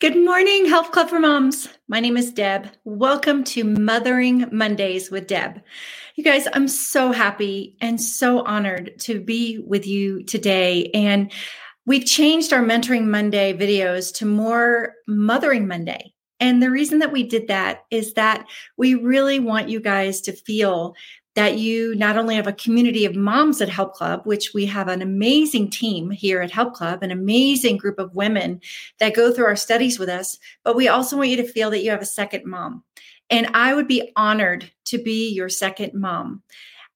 Good morning, Help Club for Moms. My name is Deb. Welcome to Mothering Mondays with Deb. You guys, I'm so happy and so honored to be with you today. And we've changed our Mentoring Monday videos to more Mothering Monday. And the reason that we did that is that we really want you guys to feel that you not only have a community of moms at Help Club, which we have an amazing team here at Help Club, an amazing group of women that go through our studies with us, but we also want you to feel that you have a second mom. And I would be honored to be your second mom.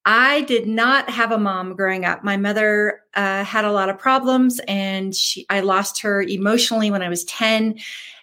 I did not have a mom growing up. My mother uh, had a lot of problems, and she, I lost her emotionally when I was 10.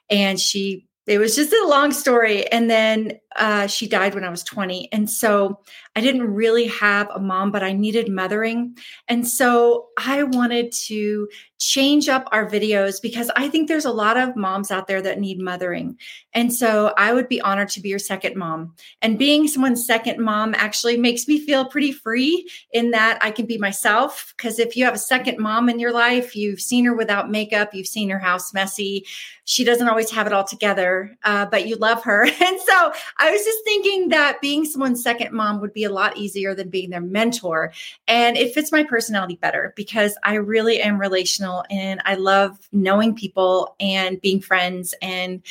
And she it was just a long story. And then uh, she died when I was 20. And so I didn't really have a mom, but I needed mothering. And so I wanted to change up our videos because I think there's a lot of moms out there that need mothering. And so I would be honored to be your second mom. And being someone's second mom actually makes me feel pretty free in that I can be myself. Because if you have a second mom in your life, you've seen her without makeup, you've seen her house messy. She doesn't always have it all together, uh, but you love her. And so I was just thinking that being someone's second mom would be a lot easier than being their mentor. And it fits my personality better because I really am relational and I love knowing people and being friends and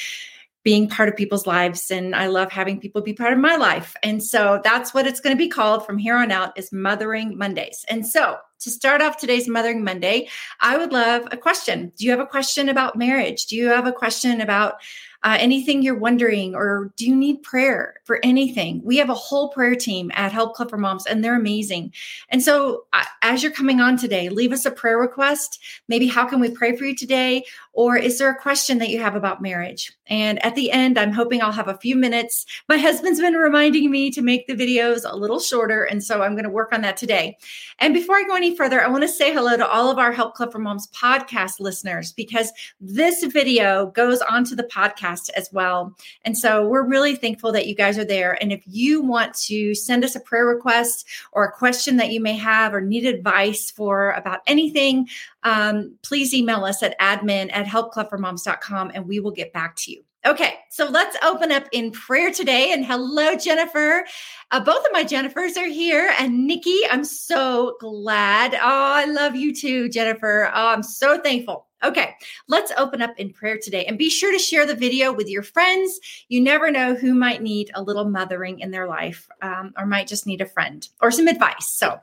being part of people's lives. And i love having people be part of my life. And so that's what it's going to be called from here on out is mothering mondays. And so to start off today's mothering monday i would love a question do you have a question about marriage do you have a question about uh, anything you're wondering, or do you need prayer for anything? We have a whole prayer team at Help Club for Moms, and they're amazing. And so, uh, as you're coming on today, leave us a prayer request. Maybe how can we pray for you today? Or is there a question that you have about marriage? And at the end, I'm hoping I'll have a few minutes. My husband's been reminding me to make the videos a little shorter. And so I'm going to work on that today. And before I go any further, I want to say hello to all of our Help Club for Moms podcast listeners because this video goes onto the podcast as well. And so we're really thankful that you guys are there. And if you want to send us a prayer request or a question that you may have or need advice for about anything, um, please email us at admin at helpclubformoms.com and we will get back to you. Okay, so let's open up in prayer today. And hello, Jennifer. Uh, both of my Jennifers are here. And Nikki, I'm so glad. Oh, I love you too, Jennifer. Oh, I'm so thankful. Okay, let's open up in prayer today and be sure to share the video with your friends. You never know who might need a little mothering in their life um, or might just need a friend or some advice. So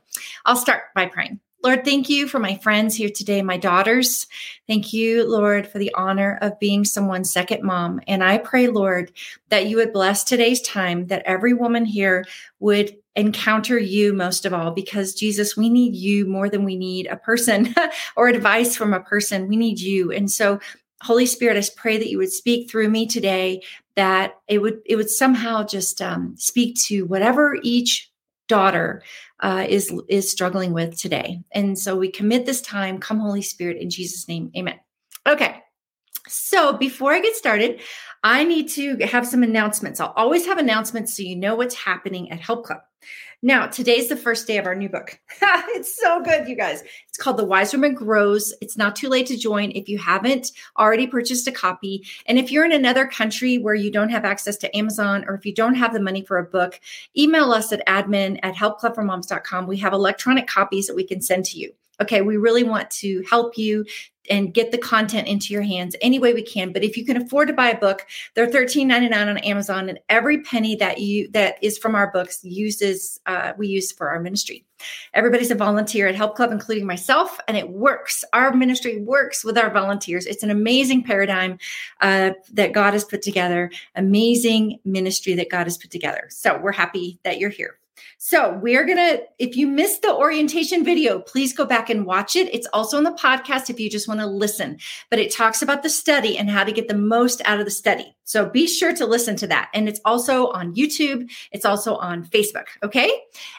I'll start by praying. Lord, thank you for my friends here today, my daughters. Thank you, Lord, for the honor of being someone's second mom. And I pray, Lord, that you would bless today's time, that every woman here would encounter you most of all, because Jesus, we need you more than we need a person or advice from a person. We need you. And so, Holy Spirit, I pray that you would speak through me today, that it would it would somehow just um, speak to whatever each daughter uh, is is struggling with today. And so we commit this time. Come, Holy Spirit, in Jesus' name, Amen. Okay. So before I get started, I need to have some announcements. I'll always have announcements so you know what's happening at Help Club. Now, today's the first day of our new book. it's so good, you guys. It's called The Wise Woman Grows. It's not too late to join if you haven't already purchased a copy. And if you're in another country where you don't have access to Amazon or if you don't have the money for a book, email us at admin at helpclubformoms.com. We have electronic copies that we can send to you. Okay, we really want to help you and get the content into your hands any way we can. But if you can afford to buy a book, they're $13.99 on Amazon, and every penny that you that is from our books uses uh, we use for our ministry. Everybody's a volunteer at Help Club, including myself, and it works. Our ministry works with our volunteers. It's an amazing paradigm uh, that God has put together, amazing ministry that God has put together. So we're happy that you're here. So we're going to, if you missed the orientation video, please go back and watch it. It's also on the podcast if you just want to listen, but it talks about the study and how to get the most out of the study. So be sure to listen to that. And it's also on YouTube. It's also on Facebook. Okay.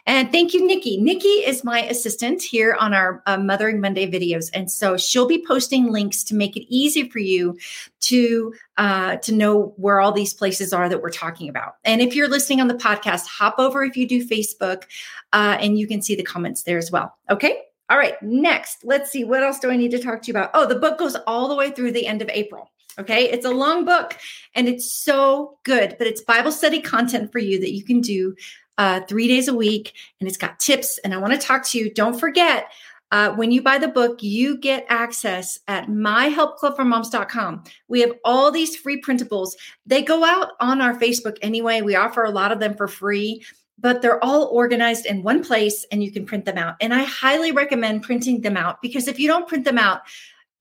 And thank you, Nikki. Nikki is my assistant here on our uh, Mothering Monday videos. And so she'll be posting links to make it easy for you to uh, to know where all these places are that we're talking about. And if you're listening on the podcast, hop over if you do Facebook uh, and you can see the comments there as well. Okay. All right. Next, let's see. What else do I need to talk to you about? Oh, the book goes all the way through the end of April. Okay. It's a long book and it's so good, but it's Bible study content for you that you can do uh, three days a week. And it's got tips. And I want to talk to you. Don't forget, uh, when you buy the book, you get access at myhelpclubformoms.com. We have all these free printables. They go out on our Facebook anyway. We offer a lot of them for free, but they're all organized in one place and you can print them out. And I highly recommend printing them out because if you don't print them out,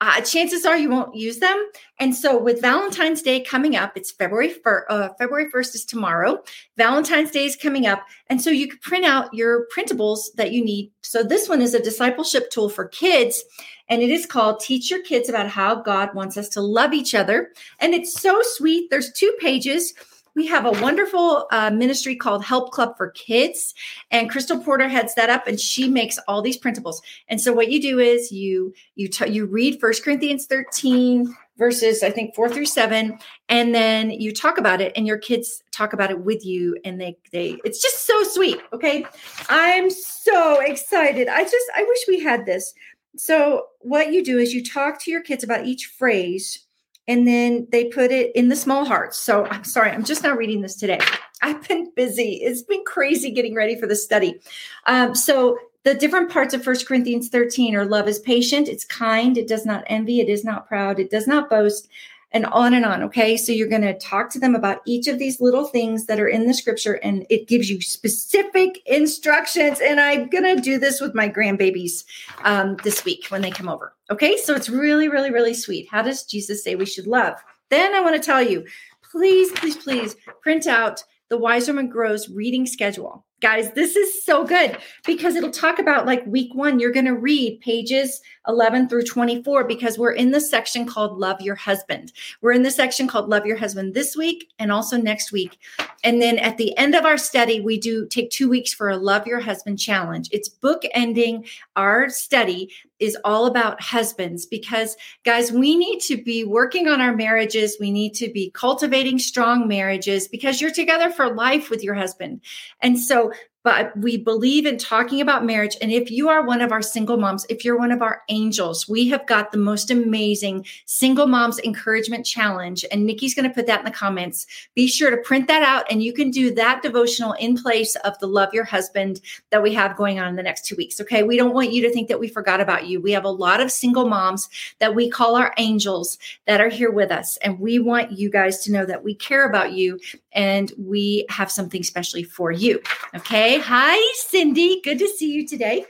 uh, chances are you won't use them. And so, with Valentine's Day coming up, it's February fir- uh, February first is tomorrow. Valentine's Day is coming up, and so you could print out your printables that you need. So this one is a discipleship tool for kids, and it is called "Teach Your Kids About How God Wants Us to Love Each Other." And it's so sweet. There's two pages we have a wonderful uh, ministry called Help Club for Kids, and Crystal Porter heads that up, and she makes all these principles. And so, what you do is you you t- you read First Corinthians thirteen verses I think four through seven, and then you talk about it, and your kids talk about it with you, and they they it's just so sweet. Okay, I'm so excited. I just I wish we had this. So what you do is you talk to your kids about each phrase and then they put it in the small hearts. So I'm sorry, I'm just not reading this today. I've been busy. It's been crazy getting ready for the study. Um, so the different parts of First Corinthians 13 are love is patient, it's kind, it does not envy, it is not proud, it does not boast, and on and on. Okay. So you're going to talk to them about each of these little things that are in the scripture, and it gives you specific instructions. And I'm going to do this with my grandbabies um, this week when they come over. Okay. So it's really, really, really sweet. How does Jesus say we should love? Then I want to tell you please, please, please print out the Wise Woman Grows reading schedule. Guys, this is so good because it'll talk about like week one, you're going to read pages 11 through 24 because we're in the section called Love Your Husband. We're in the section called Love Your Husband this week and also next week. And then at the end of our study, we do take two weeks for a Love Your Husband challenge. It's book ending our study is all about husbands because, guys, we need to be working on our marriages. We need to be cultivating strong marriages because you're together for life with your husband. And so but we believe in talking about marriage. And if you are one of our single moms, if you're one of our angels, we have got the most amazing single moms encouragement challenge. And Nikki's going to put that in the comments. Be sure to print that out and you can do that devotional in place of the love your husband that we have going on in the next two weeks. Okay. We don't want you to think that we forgot about you. We have a lot of single moms that we call our angels that are here with us. And we want you guys to know that we care about you and we have something specially for you. Okay. Hi, Cindy. Good to see you today.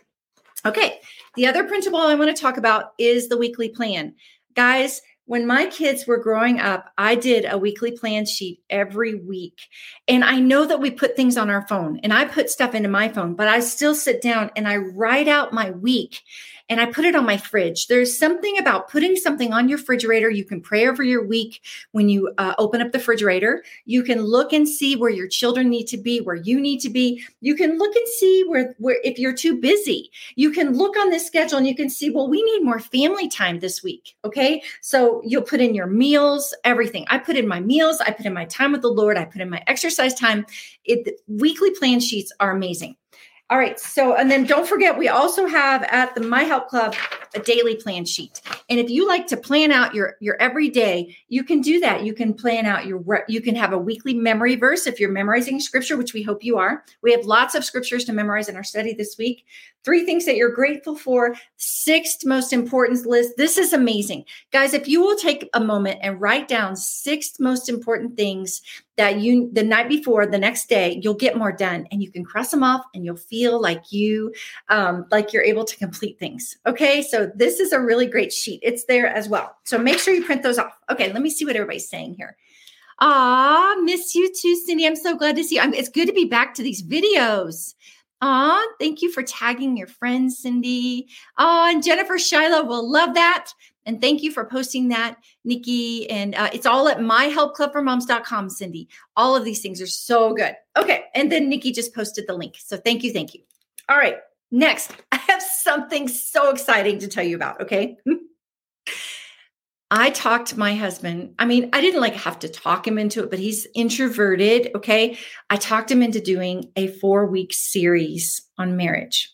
Okay. The other principle I want to talk about is the weekly plan. Guys, when my kids were growing up, I did a weekly plan sheet every week. And I know that we put things on our phone and I put stuff into my phone, but I still sit down and I write out my week and I put it on my fridge. There's something about putting something on your refrigerator. You can pray over your week when you uh, open up the refrigerator. You can look and see where your children need to be, where you need to be. You can look and see where, where if you're too busy, you can look on this schedule and you can see, well, we need more family time this week. Okay. So you'll put in your meals, everything. I put in my meals, I put in my time with the Lord, I put in my exercise time. It, weekly plan sheets are amazing. All right. So, and then don't forget, we also have at the My Help Club a daily plan sheet. And if you like to plan out your your everyday, you can do that. You can plan out your you can have a weekly memory verse if you're memorizing scripture, which we hope you are. We have lots of scriptures to memorize in our study this week. Three things that you're grateful for. Sixth most important list. This is amazing. Guys, if you will take a moment and write down six most important things that you the night before the next day you'll get more done and you can cross them off and you'll feel like you um, like you're able to complete things. Okay? So this is a really great sheet. It's there as well. So make sure you print those off. Okay let me see what everybody's saying here. Ah miss you too cindy. I'm so glad to see you. I'm, it's good to be back to these videos. Ah, thank you for tagging your friends, Cindy. Oh, and Jennifer Shiloh will love that. And thank you for posting that, Nikki. And uh, it's all at myhelpclubformoms.com, Cindy. All of these things are so good. Okay. And then Nikki just posted the link. So thank you. Thank you. All right. Next, I have something so exciting to tell you about. Okay. I talked my husband. I mean, I didn't like have to talk him into it, but he's introverted. Okay. I talked him into doing a four week series on marriage.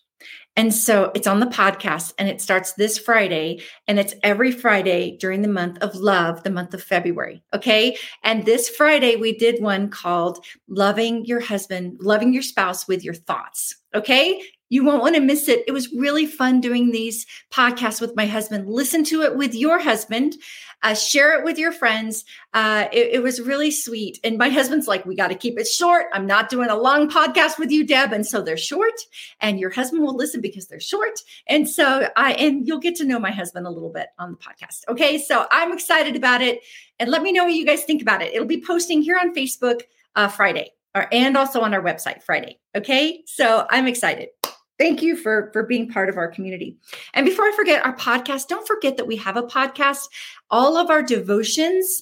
And so it's on the podcast and it starts this Friday and it's every Friday during the month of love, the month of February. Okay. And this Friday we did one called Loving Your Husband, Loving Your Spouse with Your Thoughts. Okay. You won't want to miss it. It was really fun doing these podcasts with my husband. Listen to it with your husband, uh, share it with your friends. Uh, it, it, was really sweet. And my husband's like, we got to keep it short. I'm not doing a long podcast with you, Deb. And so they're short, and your husband will listen because they're short. And so I, and you'll get to know my husband a little bit on the podcast. Okay. So I'm excited about it. And let me know what you guys think about it. It'll be posting here on Facebook uh, Friday. Or, and also on our website Friday. Okay. So I'm excited. Thank you for for being part of our community. And before I forget our podcast, don't forget that we have a podcast. All of our devotions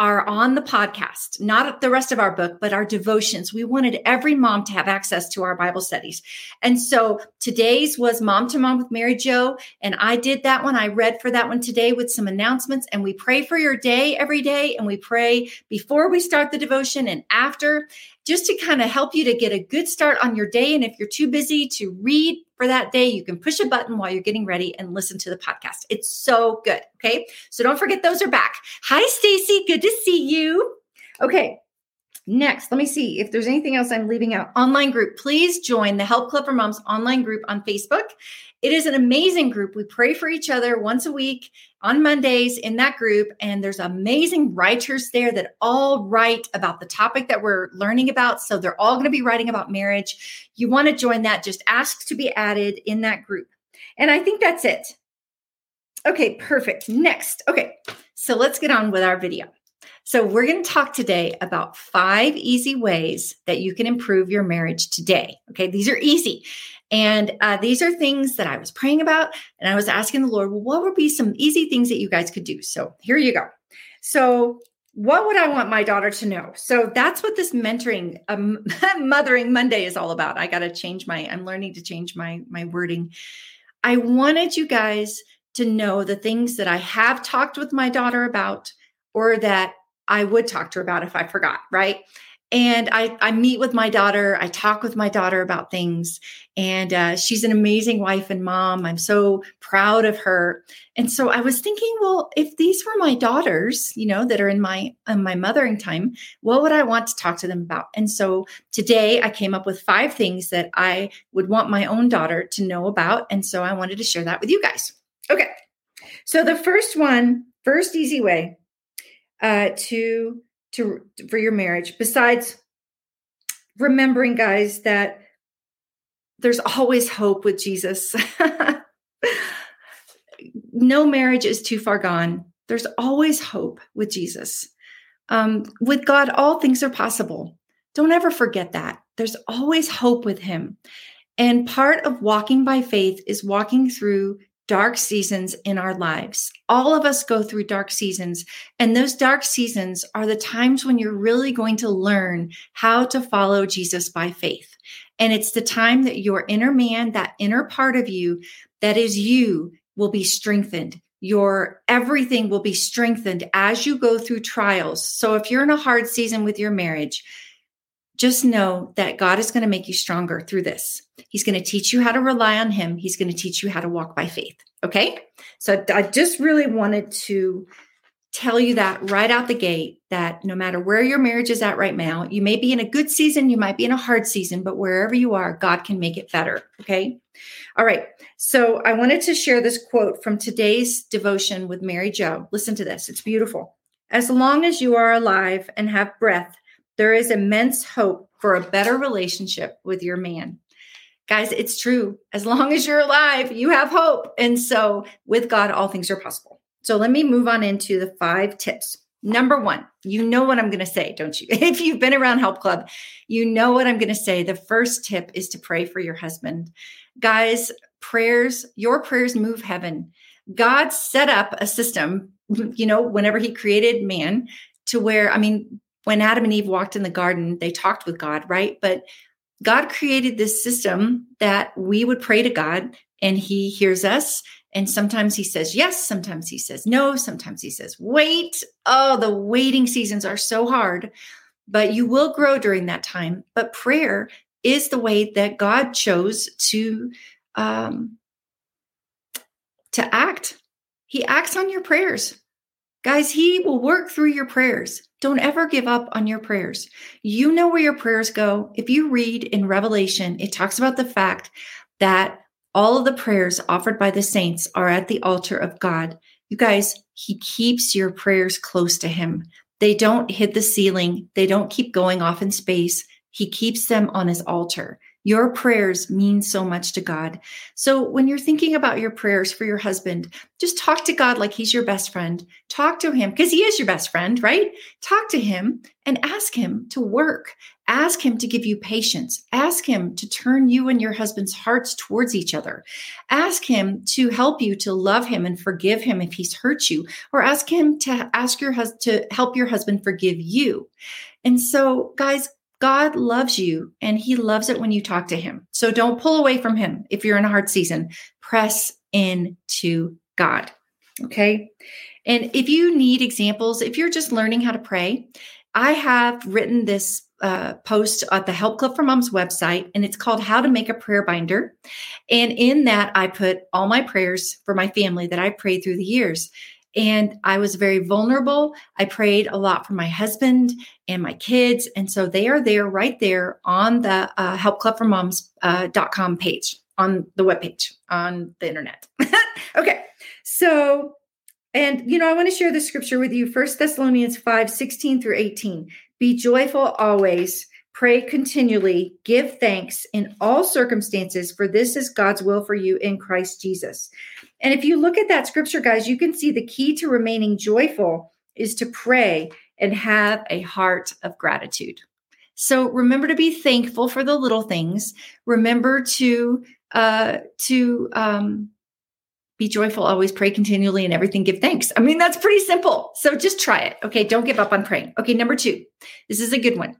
are on the podcast, not the rest of our book, but our devotions. We wanted every mom to have access to our Bible studies. And so today's was Mom to Mom with Mary Jo. And I did that one. I read for that one today with some announcements. And we pray for your day every day. And we pray before we start the devotion and after just to kind of help you to get a good start on your day. And if you're too busy to read for that day, you can push a button while you're getting ready and listen to the podcast. It's so good. Okay. So don't forget those are back. Hi, Stacy. Good to see you. Okay. Next, let me see if there's anything else I'm leaving out. Online group. Please join the Help Club for Moms online group on Facebook. It is an amazing group. We pray for each other once a week on Mondays in that group. And there's amazing writers there that all write about the topic that we're learning about. So they're all going to be writing about marriage. You want to join that, just ask to be added in that group. And I think that's it. Okay, perfect. Next. Okay, so let's get on with our video. So, we're going to talk today about five easy ways that you can improve your marriage today. Okay, these are easy. And uh, these are things that I was praying about. And I was asking the Lord, well, what would be some easy things that you guys could do? So here you go. So, what would I want my daughter to know? So that's what this mentoring, um, mothering Monday is all about. I got to change my, I'm learning to change my, my wording. I wanted you guys to know the things that I have talked with my daughter about or that I would talk to her about if I forgot, right? And I, I meet with my daughter i talk with my daughter about things and uh, she's an amazing wife and mom i'm so proud of her. And so i was thinking well if these were my daughters you know that are in my in my mothering time what would i want to talk to them about? And so today i came up with five things that i would want my own daughter to know about and so i wanted to share that with you guys. Okay. So the first one first easy way uh, to to for your marriage besides remembering guys that there's always hope with Jesus. no marriage is too far gone. There's always hope with Jesus. Um, with God, all things are possible. Don't ever forget that. There's always hope with Him. And part of walking by faith is walking through dark seasons in our lives. All of us go through dark seasons, and those dark seasons are the times when you're really going to learn how to follow Jesus by faith. And it's the time that your inner man, that inner part of you that is you, will be strengthened. Your everything will be strengthened as you go through trials. So if you're in a hard season with your marriage, just know that God is going to make you stronger through this. He's going to teach you how to rely on Him. He's going to teach you how to walk by faith. Okay. So I just really wanted to tell you that right out the gate that no matter where your marriage is at right now, you may be in a good season, you might be in a hard season, but wherever you are, God can make it better. Okay. All right. So I wanted to share this quote from today's devotion with Mary Jo. Listen to this, it's beautiful. As long as you are alive and have breath, there is immense hope for a better relationship with your man. Guys, it's true. As long as you're alive, you have hope. And so with God, all things are possible. So let me move on into the five tips. Number one, you know what I'm going to say, don't you? If you've been around Help Club, you know what I'm going to say. The first tip is to pray for your husband. Guys, prayers, your prayers move heaven. God set up a system, you know, whenever he created man to where, I mean, when Adam and Eve walked in the garden, they talked with God, right? But God created this system that we would pray to God and he hears us. And sometimes he says yes, sometimes he says no, sometimes he says wait. Oh, the waiting seasons are so hard, but you will grow during that time. But prayer is the way that God chose to um, to act. He acts on your prayers. Guys, he will work through your prayers. Don't ever give up on your prayers. You know where your prayers go. If you read in Revelation, it talks about the fact that all of the prayers offered by the saints are at the altar of God. You guys, he keeps your prayers close to him. They don't hit the ceiling, they don't keep going off in space. He keeps them on his altar. Your prayers mean so much to God. So when you're thinking about your prayers for your husband, just talk to God like he's your best friend. Talk to him because he is your best friend, right? Talk to him and ask him to work. Ask him to give you patience. Ask him to turn you and your husband's hearts towards each other. Ask him to help you to love him and forgive him if he's hurt you, or ask him to ask your husband to help your husband forgive you. And so, guys, God loves you and he loves it when you talk to him. So don't pull away from him if you're in a hard season. Press into God. Okay. And if you need examples, if you're just learning how to pray, I have written this uh, post at the Help Club for Moms website, and it's called How to Make a Prayer Binder. And in that, I put all my prayers for my family that I prayed through the years. And I was very vulnerable. I prayed a lot for my husband and my kids. And so they are there right there on the uh, helpclubformoms.com uh, page on the webpage on the internet. okay. So, and you know, I want to share the scripture with you. First Thessalonians 5 16 through 18. Be joyful always. Pray continually, give thanks in all circumstances, for this is God's will for you in Christ Jesus. And if you look at that scripture, guys, you can see the key to remaining joyful is to pray and have a heart of gratitude. So remember to be thankful for the little things. Remember to uh, to um, be joyful, always pray continually, and everything give thanks. I mean, that's pretty simple. So just try it. Okay, don't give up on praying. Okay, number two, this is a good one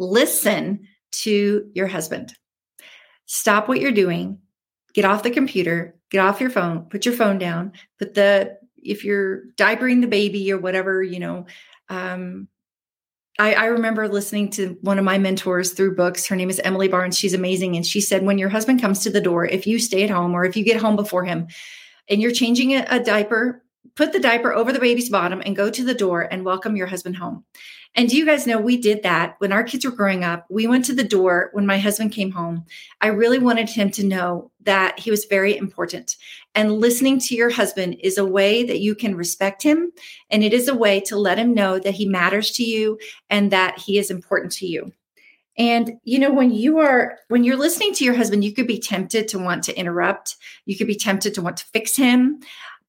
listen to your husband. Stop what you're doing, get off the computer, get off your phone, put your phone down, put the, if you're diapering the baby or whatever, you know, um, I, I, remember listening to one of my mentors through books. Her name is Emilie Barnes. She's amazing. And she said, when your husband comes to the door, if you stay at home or if you get home before him and you're changing a, a diaper, put the diaper over the baby's bottom and go to the door and welcome your husband home. And do you guys know we did that when our kids were growing up? We went to the door when my husband came home. I really wanted him to know that he was very important. And listening to your husband is a way that you can respect him. And it is a way to let him know that he matters to you and that he is important to you. And you know when you are when you're listening to your husband you could be tempted to want to interrupt. You could be tempted to want to fix him,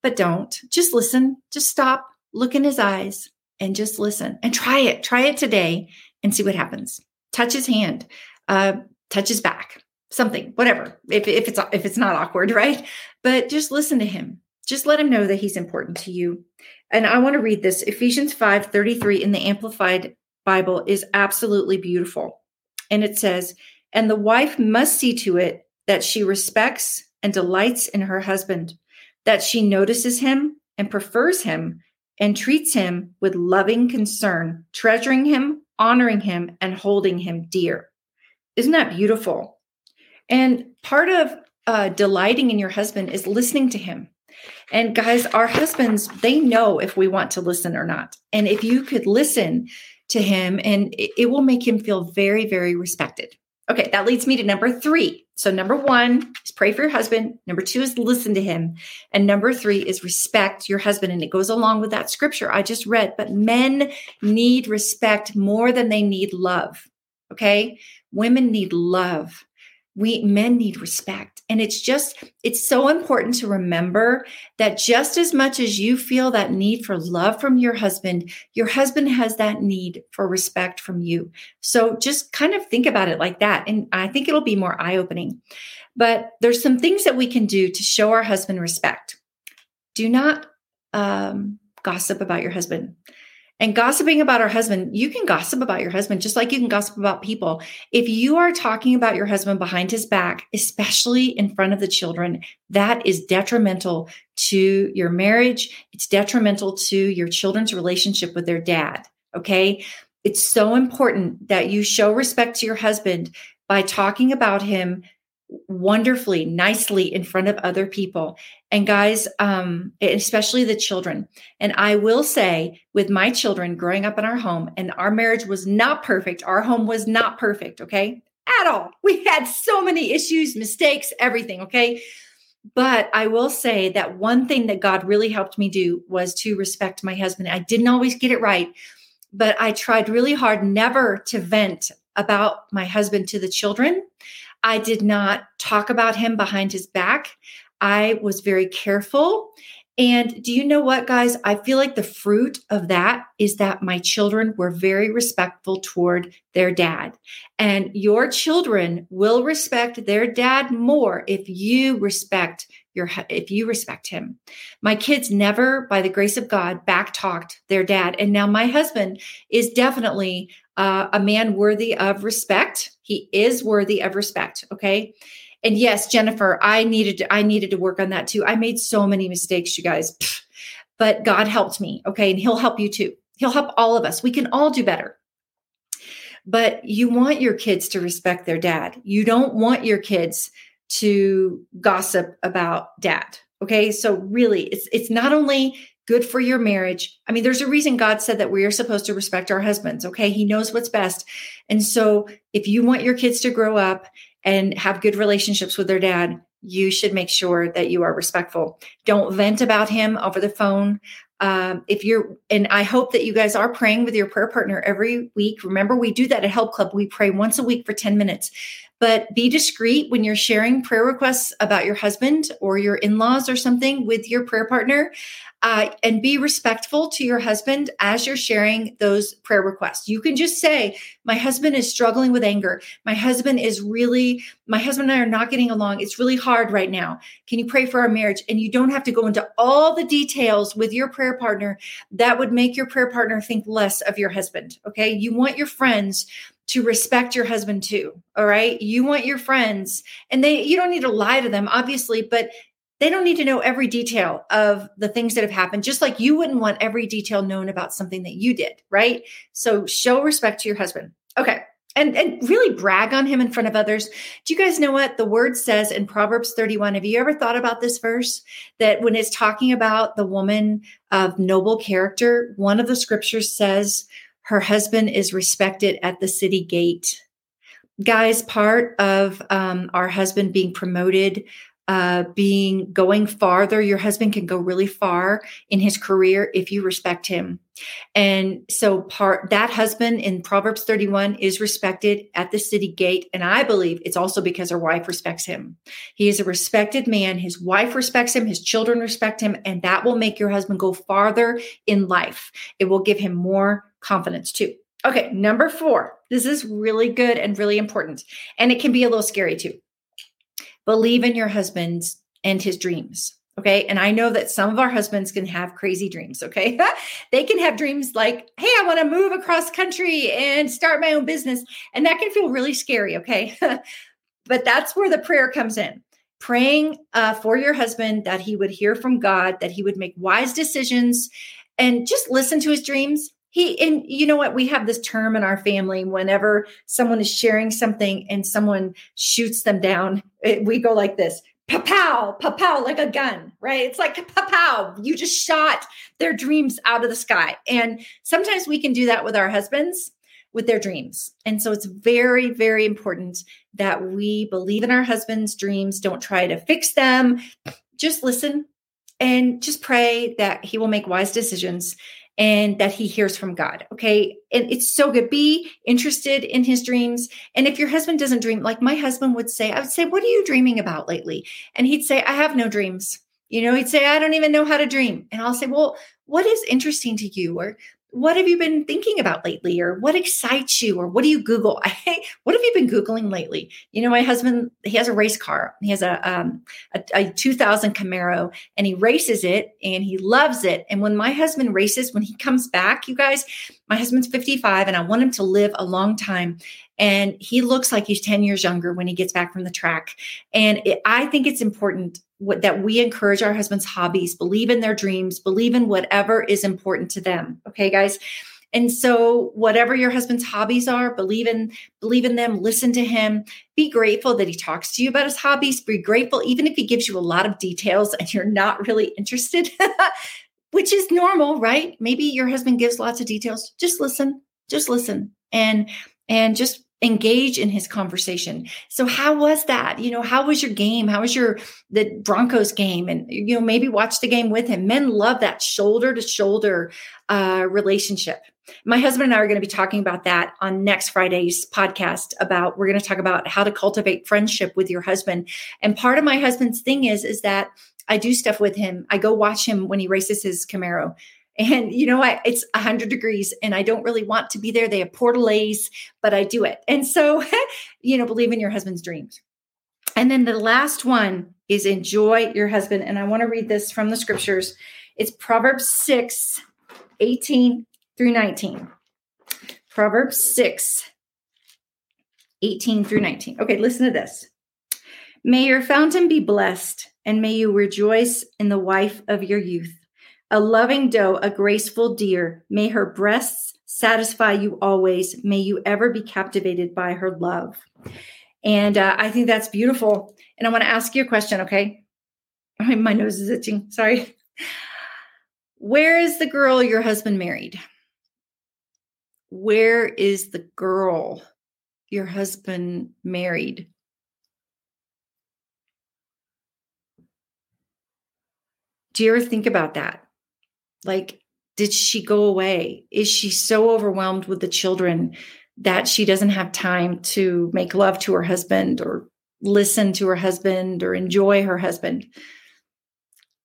but don't. Just listen. Just stop, look in his eyes and just listen and try it. Try it today and see what happens. Touch his hand, uh, touch his back, something, whatever. If, if it's if it's not awkward, right? But just listen to him. Just let him know that he's important to you. And I want to read this. Ephesians 5 33 in the Amplified Bible is absolutely beautiful. And it says, And the wife must see to it that she respects and delights in her husband, that she notices him and prefers him and treats him with loving concern, treasuring him, honoring him, and holding him dear. Isn't that beautiful? And part of uh, delighting in your husband is listening to him. And guys, our husbands, they know if we want to listen or not. And if you could listen to him, and it, it will make him feel very, very respected. Okay, that leads me to number three. So, number one is pray for your husband. Number two is listen to him. And number three is respect your husband. And it goes along with that scripture I just read. But men need respect more than they need love. Okay, women need love we men need respect. And it's just it's so important to remember that just as much as you feel that need for love from your husband your husband has that need for respect from you. So just kind of think about it like that. And i think it'll be more eye opening but there's some things that we can do to show our husband respect. Do not um, gossip about your husband and gossiping about our husband, you can gossip about your husband just like you can gossip about people. If you are talking about your husband behind his back, especially in front of the children, that is detrimental to your marriage. It's detrimental to your children's relationship with their dad. Okay. It's so important that you show respect to your husband by talking about him wonderfully, nicely in front of other people. And guys, um, especially the children. And I will say, with my children growing up in our home, and our marriage was not perfect, our home was not perfect, okay? At all. We had so many issues, mistakes, everything, okay? But I will say that one thing that God really helped me do was to respect my husband. I didn't always get it right, but I tried really hard never to vent about my husband to the children. I did not talk about him behind his back. I was very careful. And do you know what, guys? I feel like the fruit of that is that my children were very respectful toward their dad. And your children will respect their dad more if you respect your if you respect him. My kids never by the grace of God backtalked their dad. And now my husband is definitely uh, a man worthy of respect. He is worthy of respect. Okay. And yes, Jennifer, I needed to, I needed to work on that too. I made so many mistakes, you guys, but God helped me. Okay. And he'll help you too. He'll help all of us. We can all do better. But you want your kids to respect their dad. You don't want your kids to gossip about dad. Okay? So really, it's it's not only good for your marriage. I mean, there's a reason God said that we are supposed to respect our husbands, okay? He knows what's best. And so, if you want your kids to grow up and have good relationships with their dad, you should make sure that you are respectful. Don't vent about him over the phone. Um, if you're, and I hope that you guys are praying with your prayer partner every week. Remember, we do that at Help Club. We pray once a week for 10 minutes. But be discreet when you're sharing prayer requests about your husband or your in laws or something with your prayer partner uh, and be respectful to your husband as you're sharing those prayer requests. You can just say, My husband is struggling with anger. My husband is really, my husband and I are not getting along. It's really hard right now. Can you pray for our marriage? And you don't have to go into all the details with your prayer partner. That would make your prayer partner think less of your husband. Okay. You want your friends to respect your husband too. All right. You want your friends, and they, you don't need to lie to them, obviously, but they don't need to know every detail of the things that have happened, just like you wouldn't want every detail known about something that you did, right? So show respect to your husband. Okay. And, and really brag on him in front of others. Do you guys know what the word says in Proverbs 31? Have you ever thought about this verse? That when it's talking about the woman of noble character, one of the scriptures says her husband is respected at the city gate. Guys, part of um, our husband being promoted uh, being going farther. Your husband can go really far in his career if you respect him. And so part that husband in Proverbs 31 is respected at the city gate. And I believe it's also because her wife respects him. He is a respected man. His wife respects him. His children respect him. And that will make your husband go farther in life. It will give him more confidence too. Okay, number four. This is really good and really important. And it can be a little scary too believe in your husband and his dreams. Okay. And I know that some of our husbands can have crazy dreams. Okay. they can have dreams like, hey, I want to move across country and start my own business. And that can feel really scary. Okay. but that's where the prayer comes in praying uh, for your husband that he would hear from God, that he would make wise decisions and just listen to his dreams he and you know what? We have this term in our family whenever someone is sharing something and someone shoots them down it, we go like this pow pow like a gun right? It's like pow you just shot their dreams out of the sky. And sometimes we can do that with our husbands with their dreams. And so it's very very important that we believe in our husbands dreams don't try to fix them. Just listen and just pray that he will make wise decisions and that he hears from God. Okay. And it's so good. Be interested in his dreams. And if your husband doesn't dream, like my husband would say, I would say, What are you dreaming about lately? And he'd say, I have no dreams. You know, he'd say, I don't even know how to dream. And I'll say, Well, what is interesting to you? Or what have you been thinking about lately? Or what excites you? Or what do you google? What have you been googling lately? You know my husband he has a race car. He has a, um, a, a 2000 camaro and he races it and he loves it. And when my husband races when he comes back you guys my husband's 55 and i want him to live a long time. And he looks like he's 10 years younger when he gets back from the track. And it, i think it's important what, that we encourage our husbands' hobbies, believe in their dreams, believe in whatever is important to them. Okay, guys. And so whatever your husband's hobbies are, believe in believe in them, listen to him. Be grateful that he talks to you about his hobbies. Be grateful even if he gives you a lot of details and you're not really interested. Which is normal, right? Maybe your husband gives lots of details. Just listen. Just listen. And and just engage in his conversation. So how was that? You know, how was your game? How was your the Broncos game? And you know, maybe watch the game with him. Men love that shoulder to shoulder uh, relationship. My husband and I are going to be talking about that on next Friday's podcast about we're going to talk about how to cultivate friendship with your husband. And part of my husband's thing is is that I do stuff with him. I go watch him when he races his Camaro and you know, I, it's 100 degrees and I don't really want to be there. They have portalays, but I do it. And so, you know, believe in your husband's dreams. And then the last one is enjoy your husband. And I want to read this from the scriptures. It's Proverbs 6, 18 through 19. Proverbs 6, 18 through 19. Okay, listen to this. May your fountain be blessed, and may you rejoice in the wife of your youth a loving doe, a graceful deer. May her breasts satisfy you always. May you ever be captivated by her love. And uh, I think that's beautiful. And I want to ask you a question, okay? My nose is itching. Sorry. Where is the girl your husband married? Where is the girl your husband married? Do you ever think about that? Like, did she go away? Is she so overwhelmed with the children that she doesn't have time to make love to her husband or listen to her husband or enjoy her husband?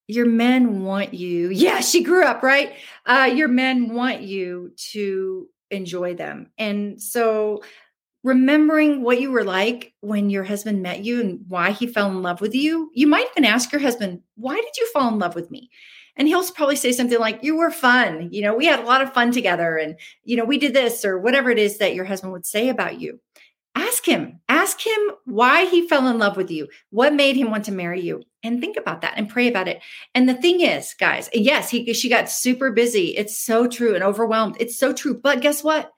Your men want you. Yeah, she grew up, right? Uh, your men want you to enjoy them. And so remembering what you were like when your husband met you and why he fell in love with you, you might even ask your husband, Why did you fall in love with me? And he'll probably say something like you were fun. You know we had a lot of fun together and you know we did this or whatever it is that your husband would say about you. Ask him. Ask him why he fell in love with you what made him want to marry you and think about that and pray about it. And the thing is guys yes he she got super busy. It's so true and overwhelmed. It's so true. But guess what?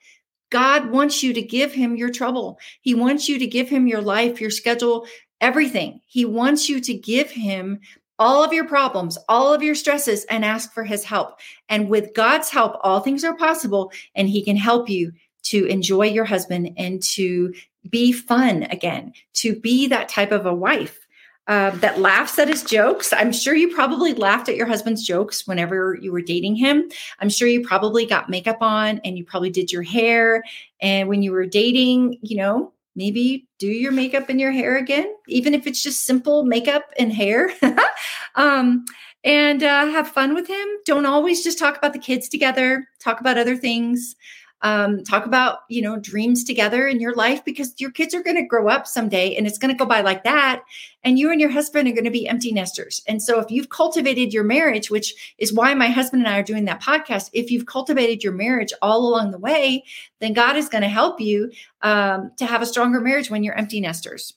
God wants you to give him your trouble. He wants you to give him your life, your schedule, everything. He wants you to give him all of your problems, all of your stresses, and ask for his help. And with God's help, all things are possible, and he can help you to enjoy your husband and to be fun again, to be that type of a wife. Uh, that laughs at his jokes. I'm sure you probably laughed at your husband's jokes whenever you were dating him. I'm sure you probably got makeup on and you probably did your hair. And when you were dating, you know, maybe do your makeup and your hair again, even if it's just simple makeup and hair. um, and uh, have fun with him. Don't always just talk about the kids together, talk about other things um, talk about you know dreams together in your life because your kids are going to grow up someday and it's going to go by like that. And you and your husband are going to be empty nesters. And so if you've cultivated your marriage which is why my husband and i are doing that podcast if you've cultivated your marriage all along the way then god is going to help you um, to have a stronger marriage when you're empty nesters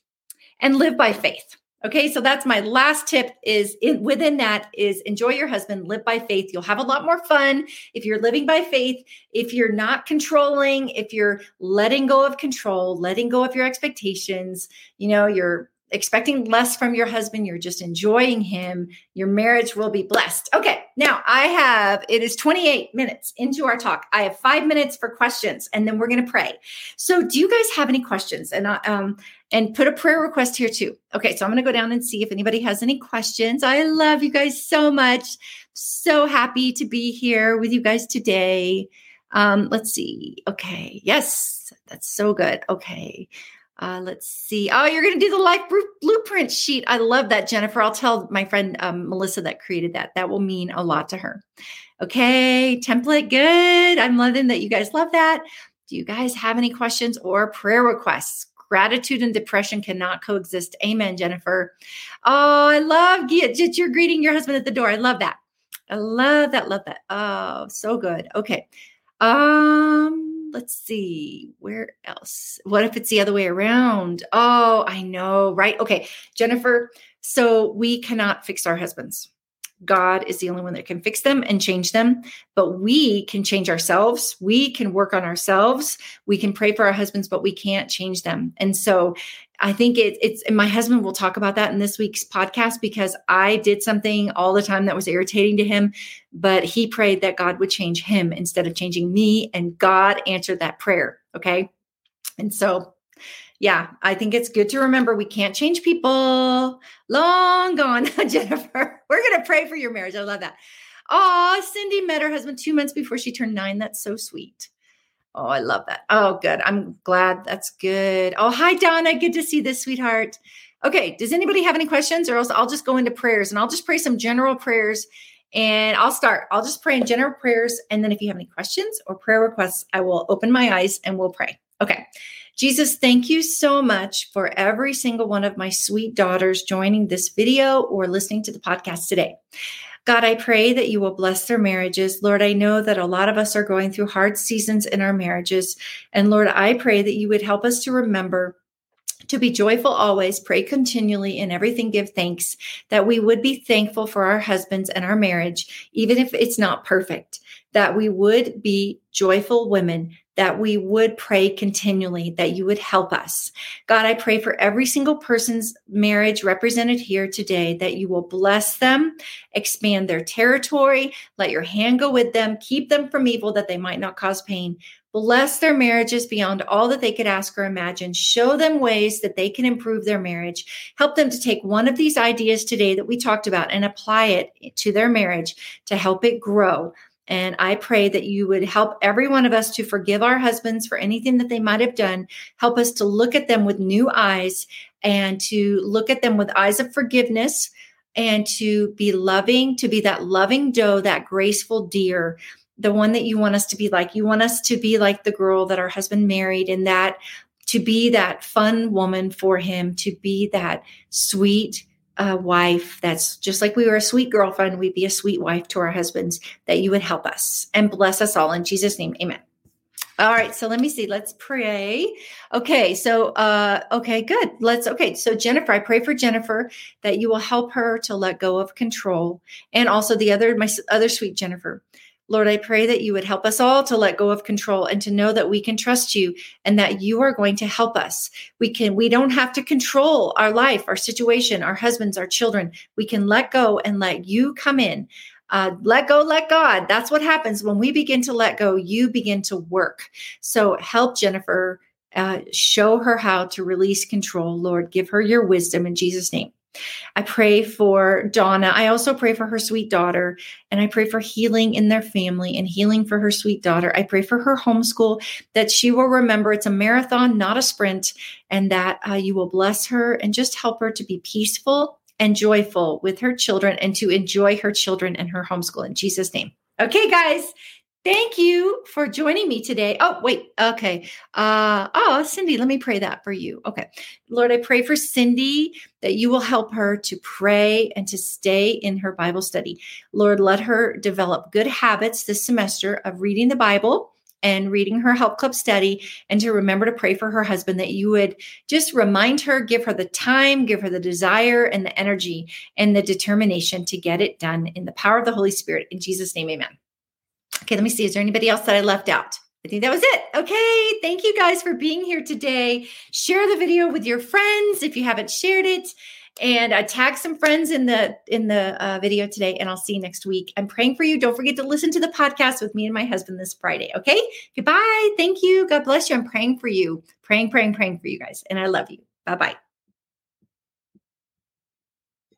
and live by faith Okay, so that's my last tip is in, within that is enjoy your husband, live by faith. You'll have a lot more fun if you're living by faith, if you're not controlling, if you're letting go of control, letting go of your expectations, you know, you're expecting less from your husband, you're just enjoying him, your marriage will be blessed. Okay, now I have, it is 28 minutes into our talk. I have five minutes for questions and then we're going to pray. So, do you guys have any questions? And, um, and put a prayer request here too. Okay, so I'm going to go down and see if anybody has any questions. I love you guys so much. So happy to be here with you guys today. Um, let's see. Okay, yes, that's so good. Okay. Uh, let's see. Oh, you're going to do the life blueprint sheet. I love that, Jennifer. I'll tell my friend um, Melissa that created that. That will mean a lot to her. Okay, template, good. I'm loving that you guys love that. Do you guys have any questions or prayer requests? Gratitude and depression cannot coexist. Amen, Jennifer. Oh, I love you're greeting your husband at the door. I love that. I love that. Love that. Oh, so good. Okay. Um let's see, where else? What if it's the other way around? Oh, I know, right? Okay, Jennifer. So we cannot fix our husbands. God is the only one that can fix them and change them. But we can change ourselves. We can work on ourselves. We can pray for our husbands, but we can't change them. And so I think it, it's, and my husband will talk about that in this week's podcast because I did something all the time that was irritating to him, but he prayed that God would change him instead of changing me. And God answered that prayer. Okay. And so yeah, I think it's good to remember we can't change people. Long gone, Jennifer. We're going to pray for your marriage. I love that. Oh, Cindy met her husband two months before she turned nine. That's so sweet. Oh, I love that. Oh, good. I'm glad that's good. Oh, hi, Donna. Good to see this, sweetheart. Okay. Does anybody have any questions or else I'll just go into prayers and I'll just pray some general prayers and I'll start. I'll just pray in general prayers. And then if you have any questions or prayer requests, I will open my eyes and we'll pray. Okay. Jesus, thank you so much for every single one of my sweet daughters joining this video or listening to the podcast today. God, I pray that you will bless their marriages. Lord, I know that a lot of us are going through hard seasons in our marriages. And Lord, I pray that you would help us to remember to be joyful always, pray continually, in everything give thanks, that we would be thankful for our husbands and our marriage, even if it's not perfect, that we would be joyful women, that we would pray continually, that you would help us. God, I pray for every single person's marriage represented here today, that you will bless them, expand their territory, let your hand go with them, keep them from evil that they might not cause pain. Bless their marriages beyond all that they could ask or imagine. Show them ways that they can improve their marriage. Help them to take one of these ideas today that we talked about and apply it to their marriage to help it grow. And I pray that you would help every one of us to forgive our husbands for anything that they might have done. Help us to look at them with new eyes and to look at them with eyes of forgiveness and to be loving, to be that loving doe, that graceful deer the one that you want us to be like. You want us to be like the girl that our husband married and that to be that fun woman for him, to be that sweet uh, wife that's just like we were a sweet girlfriend, we'd be a sweet wife to our husbands, that you would help us and bless us all in Jesus' name. Amen. All right, so let me see. Let's pray. Okay, so uh okay, good. Let's okay. So Jennifer, I pray for Jennifer that you will help her to let go of control and also the other my other sweet Jennifer Lord, I pray that you would help us all to let go of control and to know that we can trust you and that you are going to help us. We can, we don't have to control our life, our situation, our husbands, our children. We can let go and let you come in. Uh, let go, let God. That's what happens when we begin to let go, you begin to work. So help Jennifer, uh, show her how to release control. Lord, give her your wisdom in Jesus' name. I pray for Donna. I also pray for her sweet daughter, and I pray for healing in their family and healing for her sweet daughter. I pray for her homeschool that she will remember it's a marathon, not a sprint, and that uh, you will bless her and just help her to be peaceful and joyful with her children and to enjoy her children and her homeschool in Jesus' name. Okay, guys, Thank you for joining me today. Oh, wait. Okay. Uh, oh, Cindy, let me pray that for you. Okay. Lord, I pray for Cindy that you will help her to pray and to stay in her Bible study. Lord, let her develop good habits this semester of reading the Bible and reading her help club study and to remember to pray for her husband that you would just remind her, give her the time, give her the desire and the energy and the determination to get it done in the power of the Holy Spirit. In Jesus' name, amen. Okay, let me see. Is there anybody else that I left out? I think that was it. Okay. Thank you guys for being here today. Share the video with your friends if you haven't shared it and uh, tag some friends in the in the uh, video today and i'll see you next week i'm praying for you don't forget to listen to the podcast with me and my husband this friday okay goodbye thank you god bless you i'm praying for you praying praying praying for you guys and i love you bye bye